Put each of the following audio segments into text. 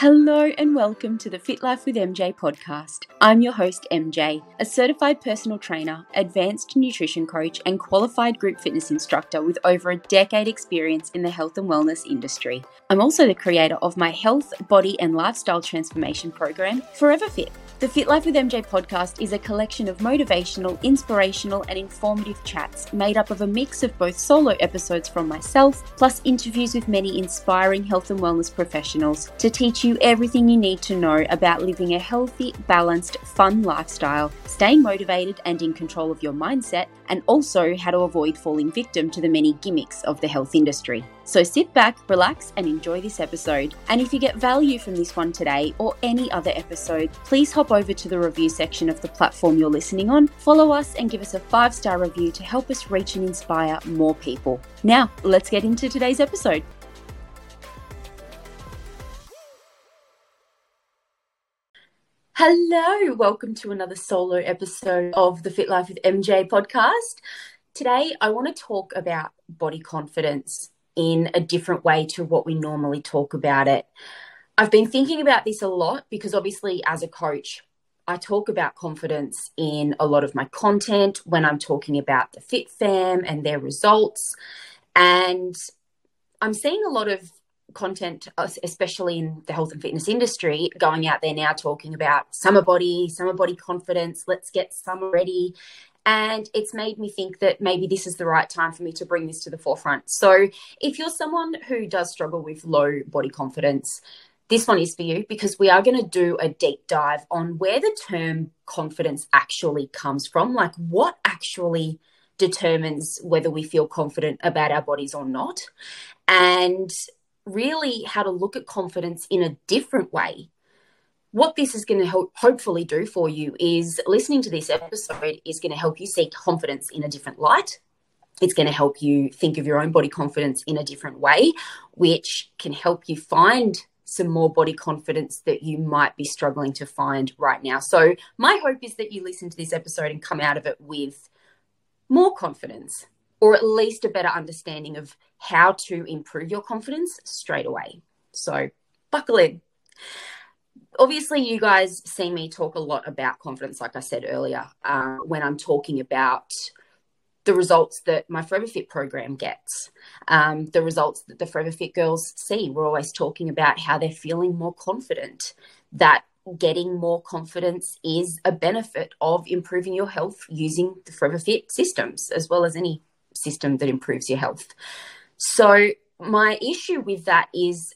Hello and welcome to the Fit Life with MJ podcast. I'm your host, MJ, a certified personal trainer, advanced nutrition coach, and qualified group fitness instructor with over a decade experience in the health and wellness industry. I'm also the creator of my health, body, and lifestyle transformation program, Forever Fit. The Fit Life with MJ podcast is a collection of motivational, inspirational, and informative chats made up of a mix of both solo episodes from myself, plus interviews with many inspiring health and wellness professionals to teach you everything you need to know about living a healthy, balanced, fun lifestyle, staying motivated and in control of your mindset, and also how to avoid falling victim to the many gimmicks of the health industry. So sit back, relax, and enjoy this episode. And if you get value from this one today or any other episode, please hop over to the review section of the platform you're listening on, follow us, and give us a five star review to help us reach and inspire more people. Now, let's get into today's episode. Hello, welcome to another solo episode of the Fit Life with MJ podcast. Today, I want to talk about body confidence in a different way to what we normally talk about it. I've been thinking about this a lot because, obviously, as a coach, I talk about confidence in a lot of my content when I'm talking about the Fit Fam and their results. And I'm seeing a lot of content, especially in the health and fitness industry, going out there now talking about summer body, summer body confidence, let's get summer ready. And it's made me think that maybe this is the right time for me to bring this to the forefront. So, if you're someone who does struggle with low body confidence, this one is for you because we are going to do a deep dive on where the term confidence actually comes from. Like, what actually determines whether we feel confident about our bodies or not. And really how to look at confidence in a different way. What this is going to help, hopefully do for you is listening to this episode is going to help you see confidence in a different light. It's going to help you think of your own body confidence in a different way, which can help you find some more body confidence that you might be struggling to find right now. So, my hope is that you listen to this episode and come out of it with more confidence, or at least a better understanding of how to improve your confidence straight away. So, buckle in. Obviously, you guys see me talk a lot about confidence, like I said earlier, uh, when I'm talking about the results that my Forever Fit program gets, um, the results that the Forever Fit girls see. We're always talking about how they're feeling more confident, that getting more confidence is a benefit of improving your health using the Forever Fit systems, as well as any system that improves your health. So, my issue with that is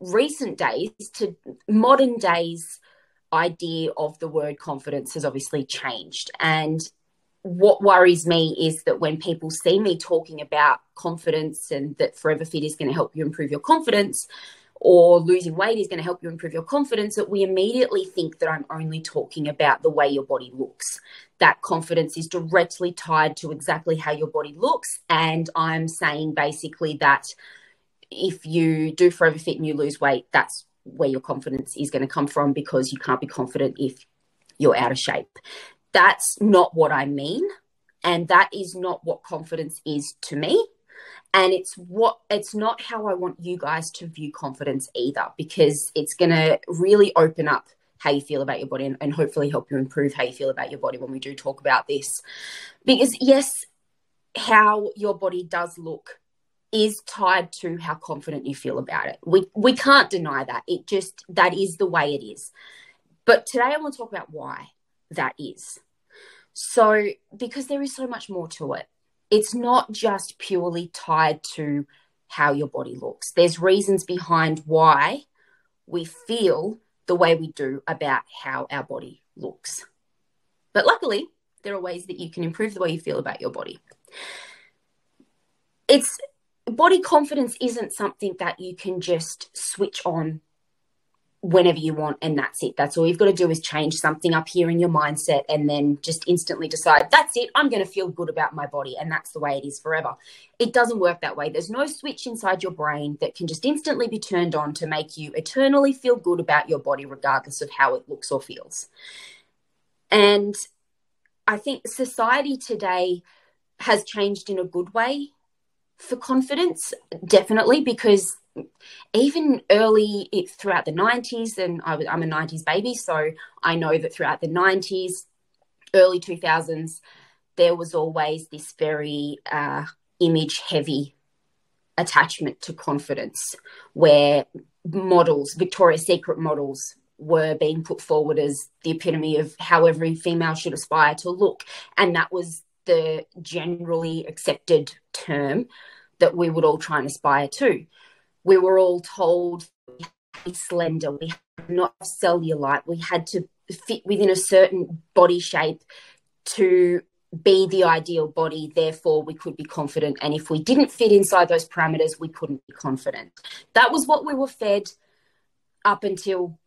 recent days to modern days idea of the word confidence has obviously changed. And what worries me is that when people see me talking about confidence and that Forever Fit is going to help you improve your confidence, or losing weight is going to help you improve your confidence, that we immediately think that I'm only talking about the way your body looks. That confidence is directly tied to exactly how your body looks. And I'm saying basically that if you do Forever Fit and you lose weight, that's where your confidence is going to come from because you can't be confident if you're out of shape. That's not what I mean. And that is not what confidence is to me and it's what it's not how I want you guys to view confidence either because it's going to really open up how you feel about your body and, and, hopefully help you improve how you feel about your body when we do talk about this because yes how your body does look is tied to how confident you feel about it we we can't deny that it just that is the way it is but today I want to talk about why that is so because there is so much more to it it's not just purely tied to how your body looks. There's reasons behind why we feel the way we do about how our body looks. But luckily, there are ways that you can improve the way you feel about your body. It's body confidence isn't something that you can just switch on whenever you want and that's it. That's all you've got to do is change something up here in your mindset and then just instantly decide that's it i'm going to feel good about my body and that's the way it is forever. It doesn't work that way. There's no switch inside your brain that can just instantly be turned on to make you eternally feel good about your body regardless of how it looks or feels. And i think society today has changed in a good way for confidence, definitely, because even early it, throughout the 90s, and I am a 90s baby, so I know that throughout the 90s, early 2000s, there was always this very uh, image heavy attachment to confidence where models, Victoria's Secret models, were being put forward as the epitome of how every female should aspire to look. And that was the generally accepted term that we would all try and aspire to. We were all told we had to be slender, we had not cellulite, we had to fit within a certain body shape to be the ideal body, therefore we could be confident. And if we didn't fit inside those parameters, we couldn't be confident. That was what we were fed up until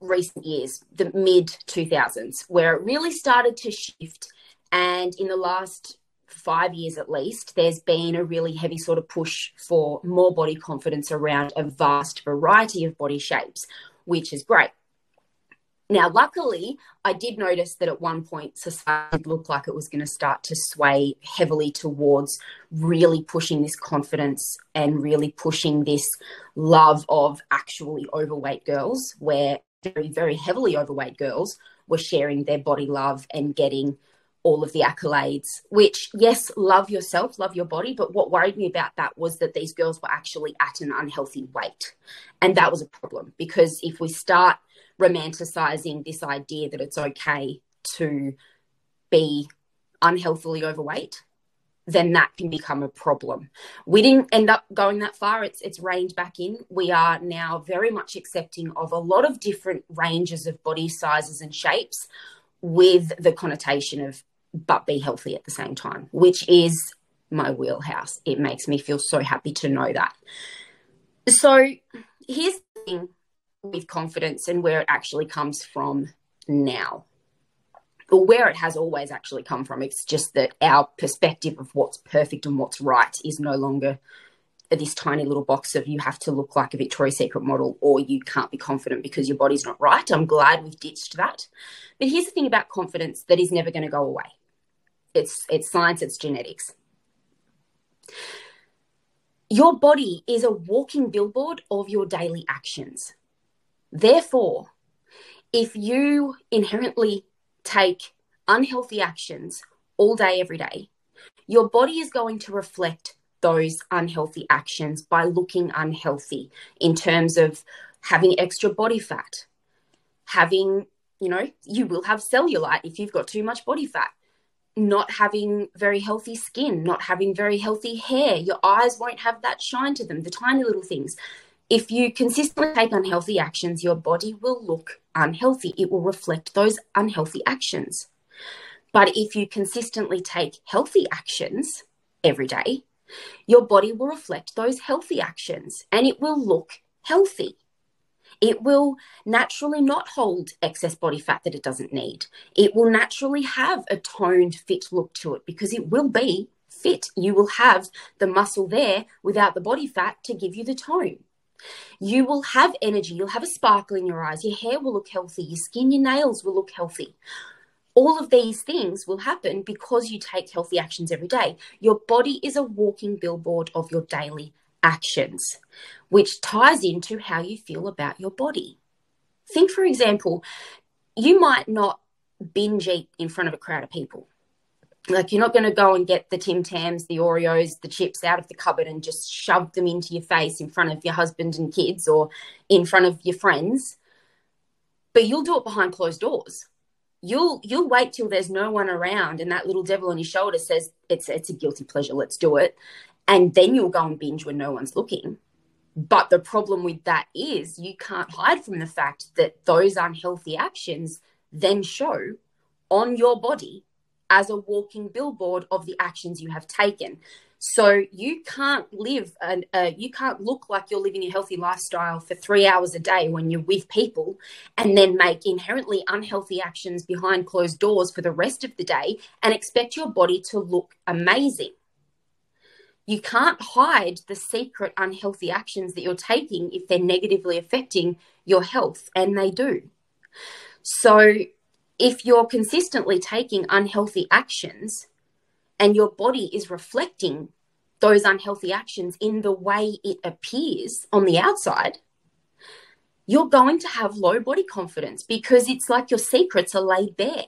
recent years, the mid 2000s, where it really started to shift. And in the last five years at least, there's been a really heavy sort of push for more body confidence around a vast variety of body shapes, which is great. Now, luckily, I did notice that at one point society looked like it was going to start to sway heavily towards really pushing this confidence and really pushing this love of actually overweight girls, where very, very heavily overweight girls were sharing their body love and getting all of the accolades, which, yes, love yourself, love your body. But what worried me about that was that these girls were actually at an unhealthy weight. And that was a problem because if we start romanticizing this idea that it's okay to be unhealthily overweight, then that can become a problem. We didn't end up going that far. It's it's reined back in. We are now very much accepting of a lot of different ranges of body sizes and shapes with the connotation of but be healthy at the same time, which is my wheelhouse. It makes me feel so happy to know that. So here's the thing with confidence and where it actually comes from now. Or where it has always actually come from. It's just that our perspective of what's perfect and what's right is no longer this tiny little box of you have to look like a Victoria's Secret model or you can't be confident because your body's not right. I'm glad we've ditched that. But here's the thing about confidence that is never going to go away. It's it's science, it's genetics. Your body is a walking billboard of your daily actions. Therefore, if you inherently take unhealthy actions all day, every day, your body is going to reflect those unhealthy actions by looking unhealthy in terms of having extra body fat, having, you know, you will have cellulite if you've got too much body fat, not having very healthy skin, not having very healthy hair. Your eyes won't have that shine to them, the tiny little things. If you consistently take unhealthy actions, your body will look unhealthy. It will reflect those unhealthy actions. But if you consistently take healthy actions every day, your body will reflect those healthy actions and it will look healthy. It will naturally not hold excess body fat that it doesn't need. It will naturally have a toned, fit look to it because it will be fit. You will have the muscle there without the body fat to give you the tone. You will have energy, you'll have a sparkle in your eyes, your hair will look healthy, your skin, your nails will look healthy. All of these things will happen because you take healthy actions every day. Your body is a walking billboard of your daily actions, which ties into how you feel about your body. Think, for example, you might not binge eat in front of a crowd of people. Like you're not going to go and get the Tim Tams, the Oreos, the chips out of the cupboard and just shove them into your face in front of your husband and kids or in front of your friends. But you'll do it behind closed doors. You'll you'll wait till there's no one around and that little devil on your shoulder says it's it's a guilty pleasure, let's do it. And then you'll go and binge when no one's looking. But the problem with that is you can't hide from the fact that those unhealthy actions then show on your body as a walking billboard of the actions you have taken. So you can't live and uh, you can't look like you're living a healthy lifestyle for three hours a day when you're with people, and then make inherently unhealthy actions behind closed doors for the rest of the day and expect your body to look amazing. You can't hide the secret unhealthy actions that you're taking if they're negatively affecting your health, and they do. So if you're consistently taking unhealthy actions and your body is reflecting those unhealthy actions in the way it appears on the outside, you're going to have low body confidence because it's like your secrets are laid bare.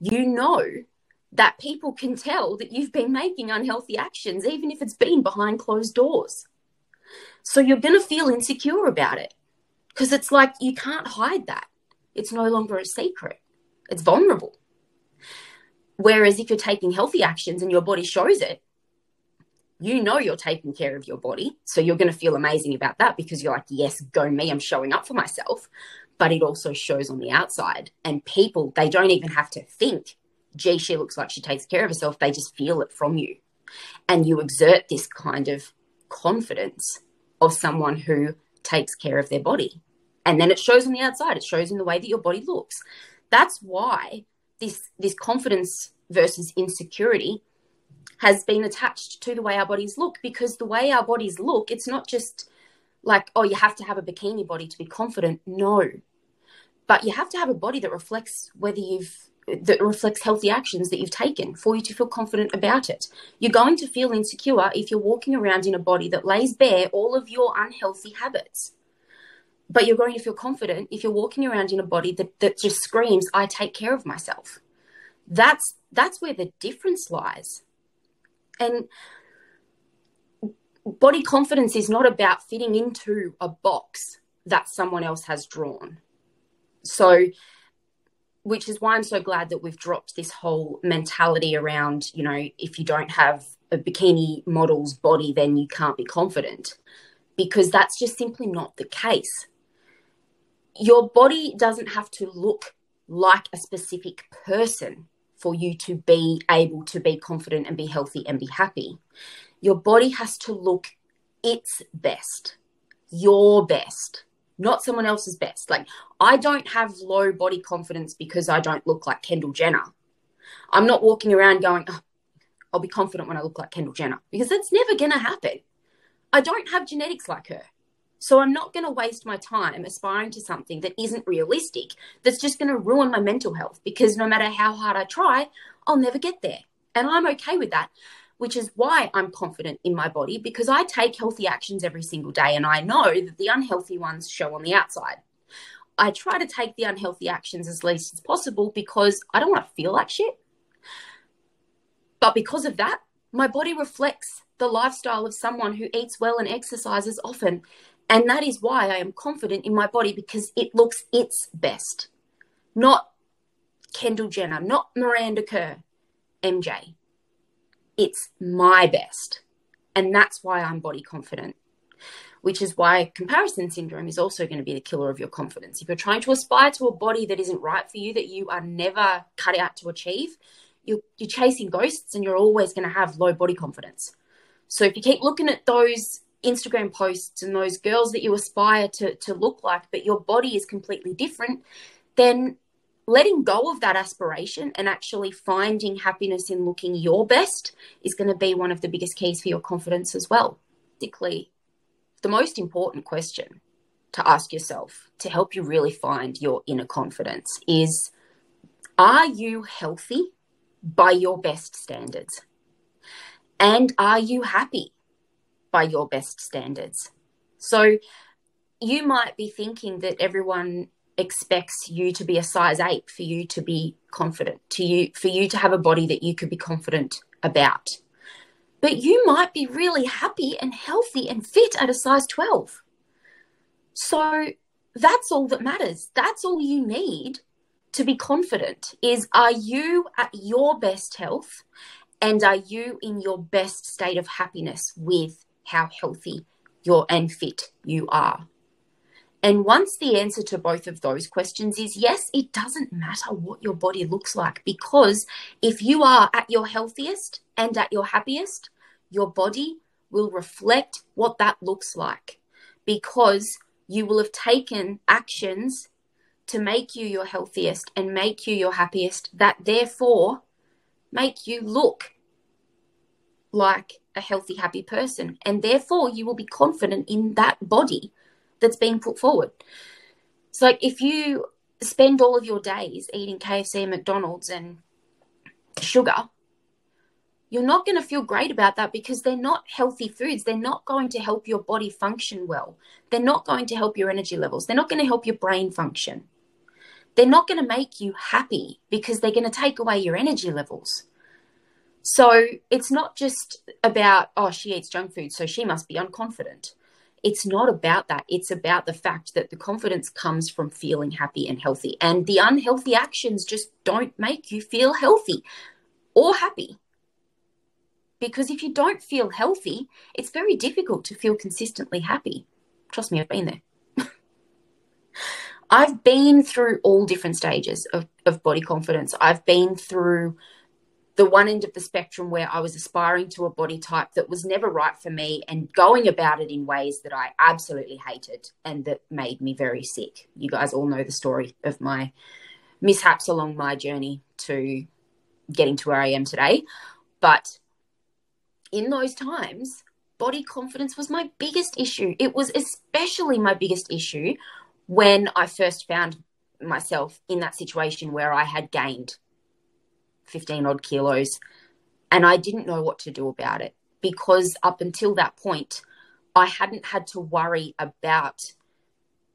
You know that people can tell that you've been making unhealthy actions, even if it's been behind closed doors. So you're going to feel insecure about it because it's like you can't hide that. It's no longer a secret, it's vulnerable. Whereas if you're taking healthy actions and your body shows it, you know you're taking care of your body. So you're going to feel amazing about that because you're like, yes, go me, I'm showing up for myself. But it also shows on the outside. And people, they don't even have to think, gee, she looks like she takes care of herself. They just feel it from you. And you exert this kind of confidence of someone who takes care of their body. And then it shows on the outside, it shows in the way that your body looks. That's why this this confidence versus insecurity has been attached to the way our bodies look because the way our bodies look, it's not just like, oh, you have to have a bikini body to be confident. No. But you have to have a body that reflects whether you've that reflects healthy actions that you've taken for you to feel confident about it. You're going to feel insecure if you're walking around in a body that lays bare all of your unhealthy habits. But you're going to feel confident if you're walking around in a body that, that just screams, I take care of myself. That's that's where the difference lies. And body confidence is not about fitting into a box that someone else has drawn. So, which is why I'm so glad that we've dropped this whole mentality around, you know, if you don't have a bikini model's body, then you can't be confident, because that's just simply not the case. Your body doesn't have to look like a specific person for you to be able to be confident and be healthy and be happy. Your body has to look its best, your best, not someone else's best. Like, I don't have low body confidence because I don't look like Kendall Jenner. I'm not walking around going, oh, I'll be confident when I look like Kendall Jenner because that's never going to happen. I don't have genetics like her. So I'm not going to waste my time aspiring to something that isn't realistic, that's just going to ruin my mental health because no matter how hard I try, I'll never get there. And I'm okay with that, which is why I'm confident in my body because I take healthy actions every single day and I know that the unhealthy ones show on the outside. I try to take the unhealthy actions as least as possible because I don't want to feel like shit. But because of that, my body reflects the lifestyle of someone who eats well and exercises often. And that is why I am confident in my body because it looks its best. Not Kendall Jenner, not Miranda Kerr, MJ. It's my best. And that's why I'm body confident, which is why comparison syndrome is also going to be the killer of your confidence. If you're trying to aspire to a body that isn't right for you, that you are never cut out to achieve, you're, you're chasing ghosts and you're always going to have low body confidence. So if you keep looking at those Instagram posts and those girls that you aspire to, to look like, but your body is completely different, then letting go of that aspiration and actually finding happiness in looking your best is going to be one of the biggest keys for your confidence as well. Basically, the most important question to ask yourself to help you really find your inner confidence is Are you healthy by your best standards? And are you happy by your best standards. So you might be thinking that everyone expects you to be a size 8 for you to be confident to you for you to have a body that you could be confident about. But you might be really happy and healthy and fit at a size 12 so that's all that matters. That's all you need to be confident is are you at your best health and are you in your best state of happiness with how healthy you're and fit you are. And once the answer to both of those questions is yes, it doesn't matter what your body looks like because if you are at your healthiest and at your happiest, your body will reflect what that looks like because you will have taken actions to make you your healthiest and make you your happiest that therefore make you look like a healthy, happy person. And therefore, you will be confident in that body that's being put forward. So, like, if you spend all of your days eating KFC and McDonald's and sugar, you're not going to feel great about that because they're not healthy foods. They're not going to help your body function well. They're not going to help your energy levels. They're not going to help your brain function. They're not going to make you happy because they're going to take away your energy levels. So it's not just about, oh, she eats junk food, so she must be unconfident. It's not about that. It's about the fact that the confidence comes from feeling happy and healthy. And the unhealthy actions just don't make you feel healthy or happy. Because if you don't feel healthy, it's very difficult to feel consistently happy. Trust me, I've been there. I've been through all different stages of, of body confidence. I've been through the one end of the spectrum where I was aspiring to a body type that was never right for me and going about it in ways that I absolutely hated and that made me very sick. You guys all know the story of my mishaps along my journey to getting to where I am today. But in those times, body confidence was my biggest issue. It was especially my biggest issue when I first found myself in that situation where I had gained 15 odd kilos and I didn't know what to do about it because up until that point, I hadn't had to worry about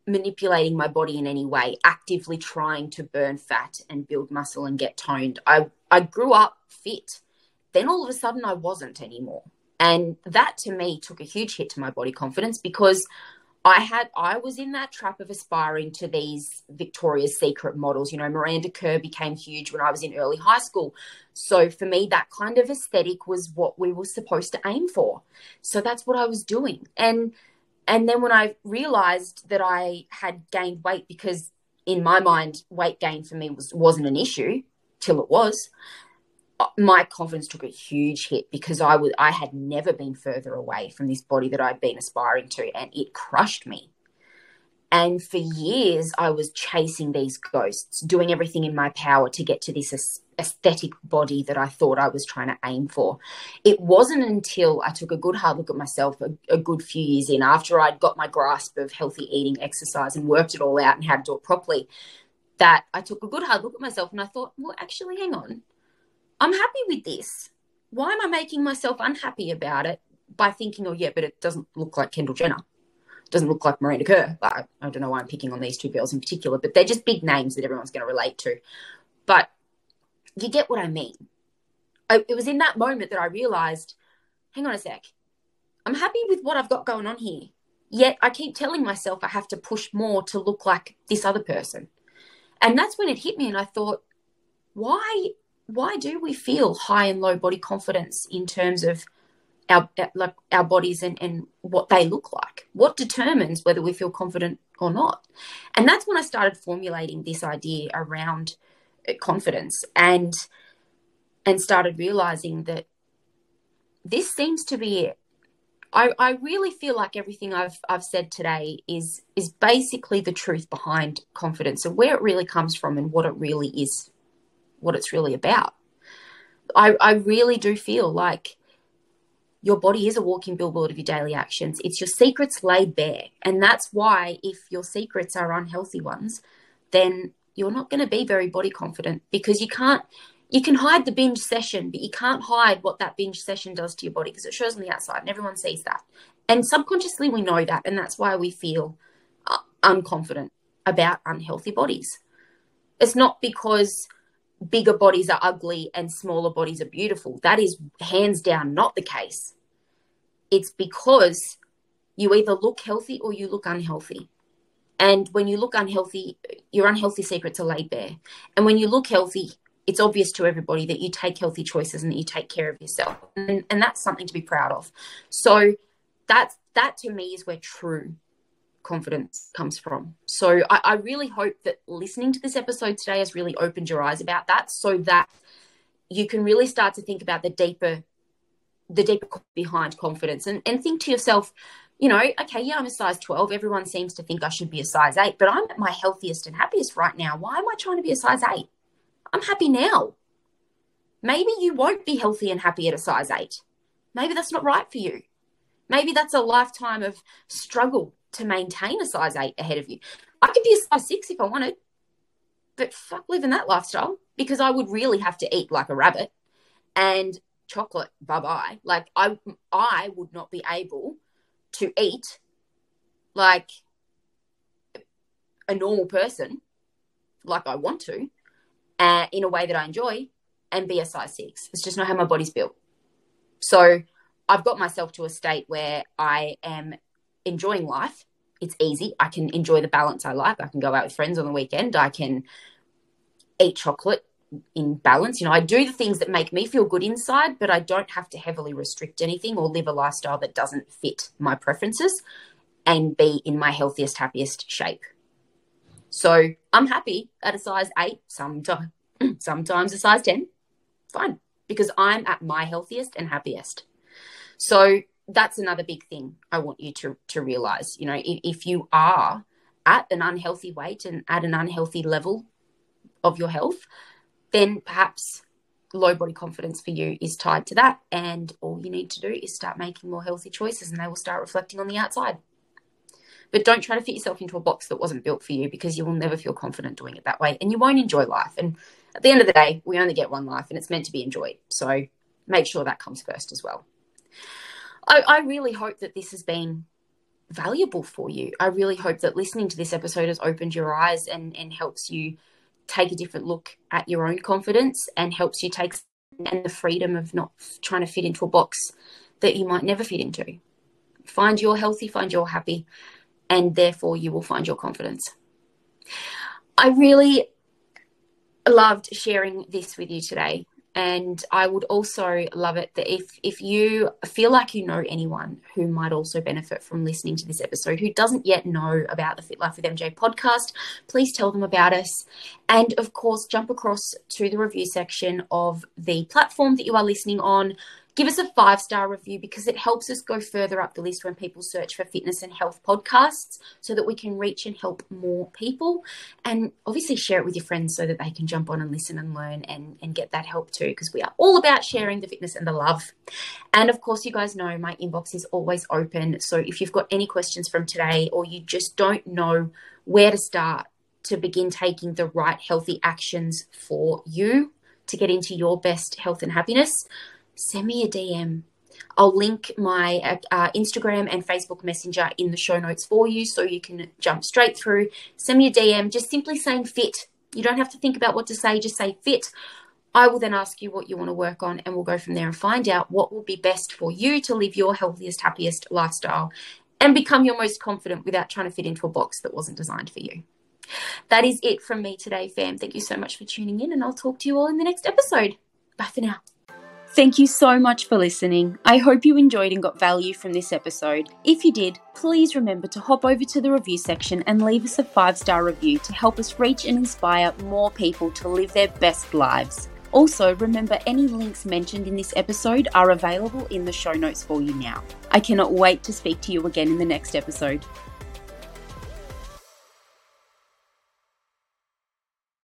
manipulating my body in any way, actively trying to burn fat and build muscle and get toned. I, I grew up fit then all of a sudden I wasn't anymore. And that to me took a huge hit to my body confidence because I had I was in that trap of aspiring to these Victoria's Secret models. You know, Miranda Kerr became huge when I was in early high school. So for me, that kind of aesthetic was what we were supposed to aim for. So that's what I was doing. And and then when I realized that I had gained weight because in my mind, weight gain for me was wasn't an issue till it was Uh, my confidence took a huge hit because I was I had never been further away from this body that I'd been aspiring to and it crushed me. And for years I was chasing these ghosts, doing everything in my power to get to this aesthetic body that I thought I was trying to aim for. It wasn't until I took a good hard look at myself a, a good few years in after I'd got my grasp of healthy eating, exercise and worked it all out and how to do it properly that I took a good hard look at myself and I thought, well, actually, hang on I'm happy with this. Why am I making myself unhappy about it by thinking, oh, yeah, but it doesn't look like Kendall Jenner? It doesn't look like Miranda Kerr. I, don't know why I'm picking on these two girls in particular, but they're just big names that everyone's going to relate to. But you get what I mean. I, it was in that moment that I realized hang on a sec. I'm happy with what I've got going on here. Yet I keep telling myself I have to push more to look like this other person. And that's when it hit me. And I thought, why why do we feel high and low body confidence in terms of our like our bodies and, and what they look like? What determines whether we feel confident or not? And that's when I started formulating this idea around uh, confidence and and started realizing that this seems to be it. I, I really feel like everything I've I've said today is is basically the truth behind confidence and where it really comes from and what it really is what it's really about. I, I really do feel like your body is a walking billboard of your daily actions. It's your secrets laid bare. And that's why, if your secrets are unhealthy ones, then you're not going to be very body confident because you can't, you can hide the binge session, but you can't hide what that binge session does to your body because it shows on the outside and everyone sees that. And subconsciously, we know that. And that's why we feel uh, unconfident about unhealthy bodies. It's not because bigger bodies are ugly and smaller bodies are beautiful. That is hands down not the case. It's because you either look healthy or you look unhealthy. And when you look unhealthy, your unhealthy secrets are laid bare. And when you look healthy, it's obvious to everybody that you take healthy choices and that you take care of yourself. And, and that's something to be proud of. So that's that to me is where true confidence comes from. So I, I, really hope that listening to this episode today has really opened your eyes about that so that you can really start to think about the deeper the deeper behind confidence and, and think to yourself, you know, okay, yeah, I'm a size 12. Everyone seems to think I should be a size 8, but I'm at my healthiest and happiest right now. Why am I trying to be a size 8? I'm happy now. Maybe you won't be healthy and happy at a size 8. Maybe that's not right for you. Maybe that's a lifetime of struggle to maintain a size eight ahead of you. I could be a size six if I wanted, but fuck living that lifestyle because I would really have to eat like a rabbit and chocolate, bye bye. Like I I would not be able to eat like a normal person, like I want to, uh, in a way that I enjoy, and be a size six. It's just not how my body's built. So I've got myself to a state where I am enjoying life. It's easy. I can enjoy the balance I like. I can go out with friends on the weekend. I can eat chocolate in balance. You know, I do the things that make me feel good inside, but I don't have to heavily restrict anything or live a lifestyle that doesn't fit my preferences and be in my healthiest, happiest shape. So I'm happy at a size eight, sometimes, sometimes a size 10. Fine, because I'm at my healthiest and happiest. So that's another big thing I want you to, to realize. You know, if, if you are at an unhealthy weight and at an unhealthy level of your health, then perhaps low body confidence for you is tied to that. And all you need to do is start making more healthy choices and they will start reflecting on the outside. But don't try to fit yourself into a box that wasn't built for you because you will never feel confident doing it that way and you won't enjoy life. And at the end of the day, we only get one life and it's meant to be enjoyed. So make sure that comes first as well. I, I really hope that this has been valuable for you. I really hope that listening to this episode has opened your eyes and, and helps you take a different look at your own confidence and helps you take and the freedom of not trying to fit into a box that you might never fit into. Find you're healthy, find you're happy, and therefore you will find your confidence. I really loved sharing this with you today and I would also love it that if if you feel like you know anyone who might also benefit from listening to this episode who doesn't yet know about the Fit Life with MJ podcast, please tell them about us. And of course, jump across to the review section of the platform that you are listening on give us a five star review because it helps us go further up the list when people search for fitness and health podcasts so that we can reach and help more people. And obviously, share it with your friends so that they can jump on and listen and learn and, and get that help too because we are all about sharing the fitness and the love. And of course, you guys know my inbox is always open. So if you've got any questions from today or you just don't know where to start, to begin taking the right healthy actions for you to get into your best health and happiness, send me a DM. I'll link my uh, uh, Instagram and Facebook Messenger in the show notes for you so you can jump straight through. Send me a DM, just simply saying fit. You don't have to think about what to say, just say fit. I will then ask you what you want to work on, and we'll go from there and find out what will be best for you to live your healthiest, happiest lifestyle and become your most confident without trying to fit into a box that wasn't designed for you. That is it from me today, fam. Thank you so much for tuning in, and I'll talk to you all in the next episode. Bye for now. Thank you so much for listening. I hope you enjoyed and got value from this episode. If you did, please remember to hop over to the review section and leave us a five star review to help us reach and inspire more people to live their best lives. Also, remember any links mentioned in this episode are available in the show notes for you now. I cannot wait to speak to you again in the next episode.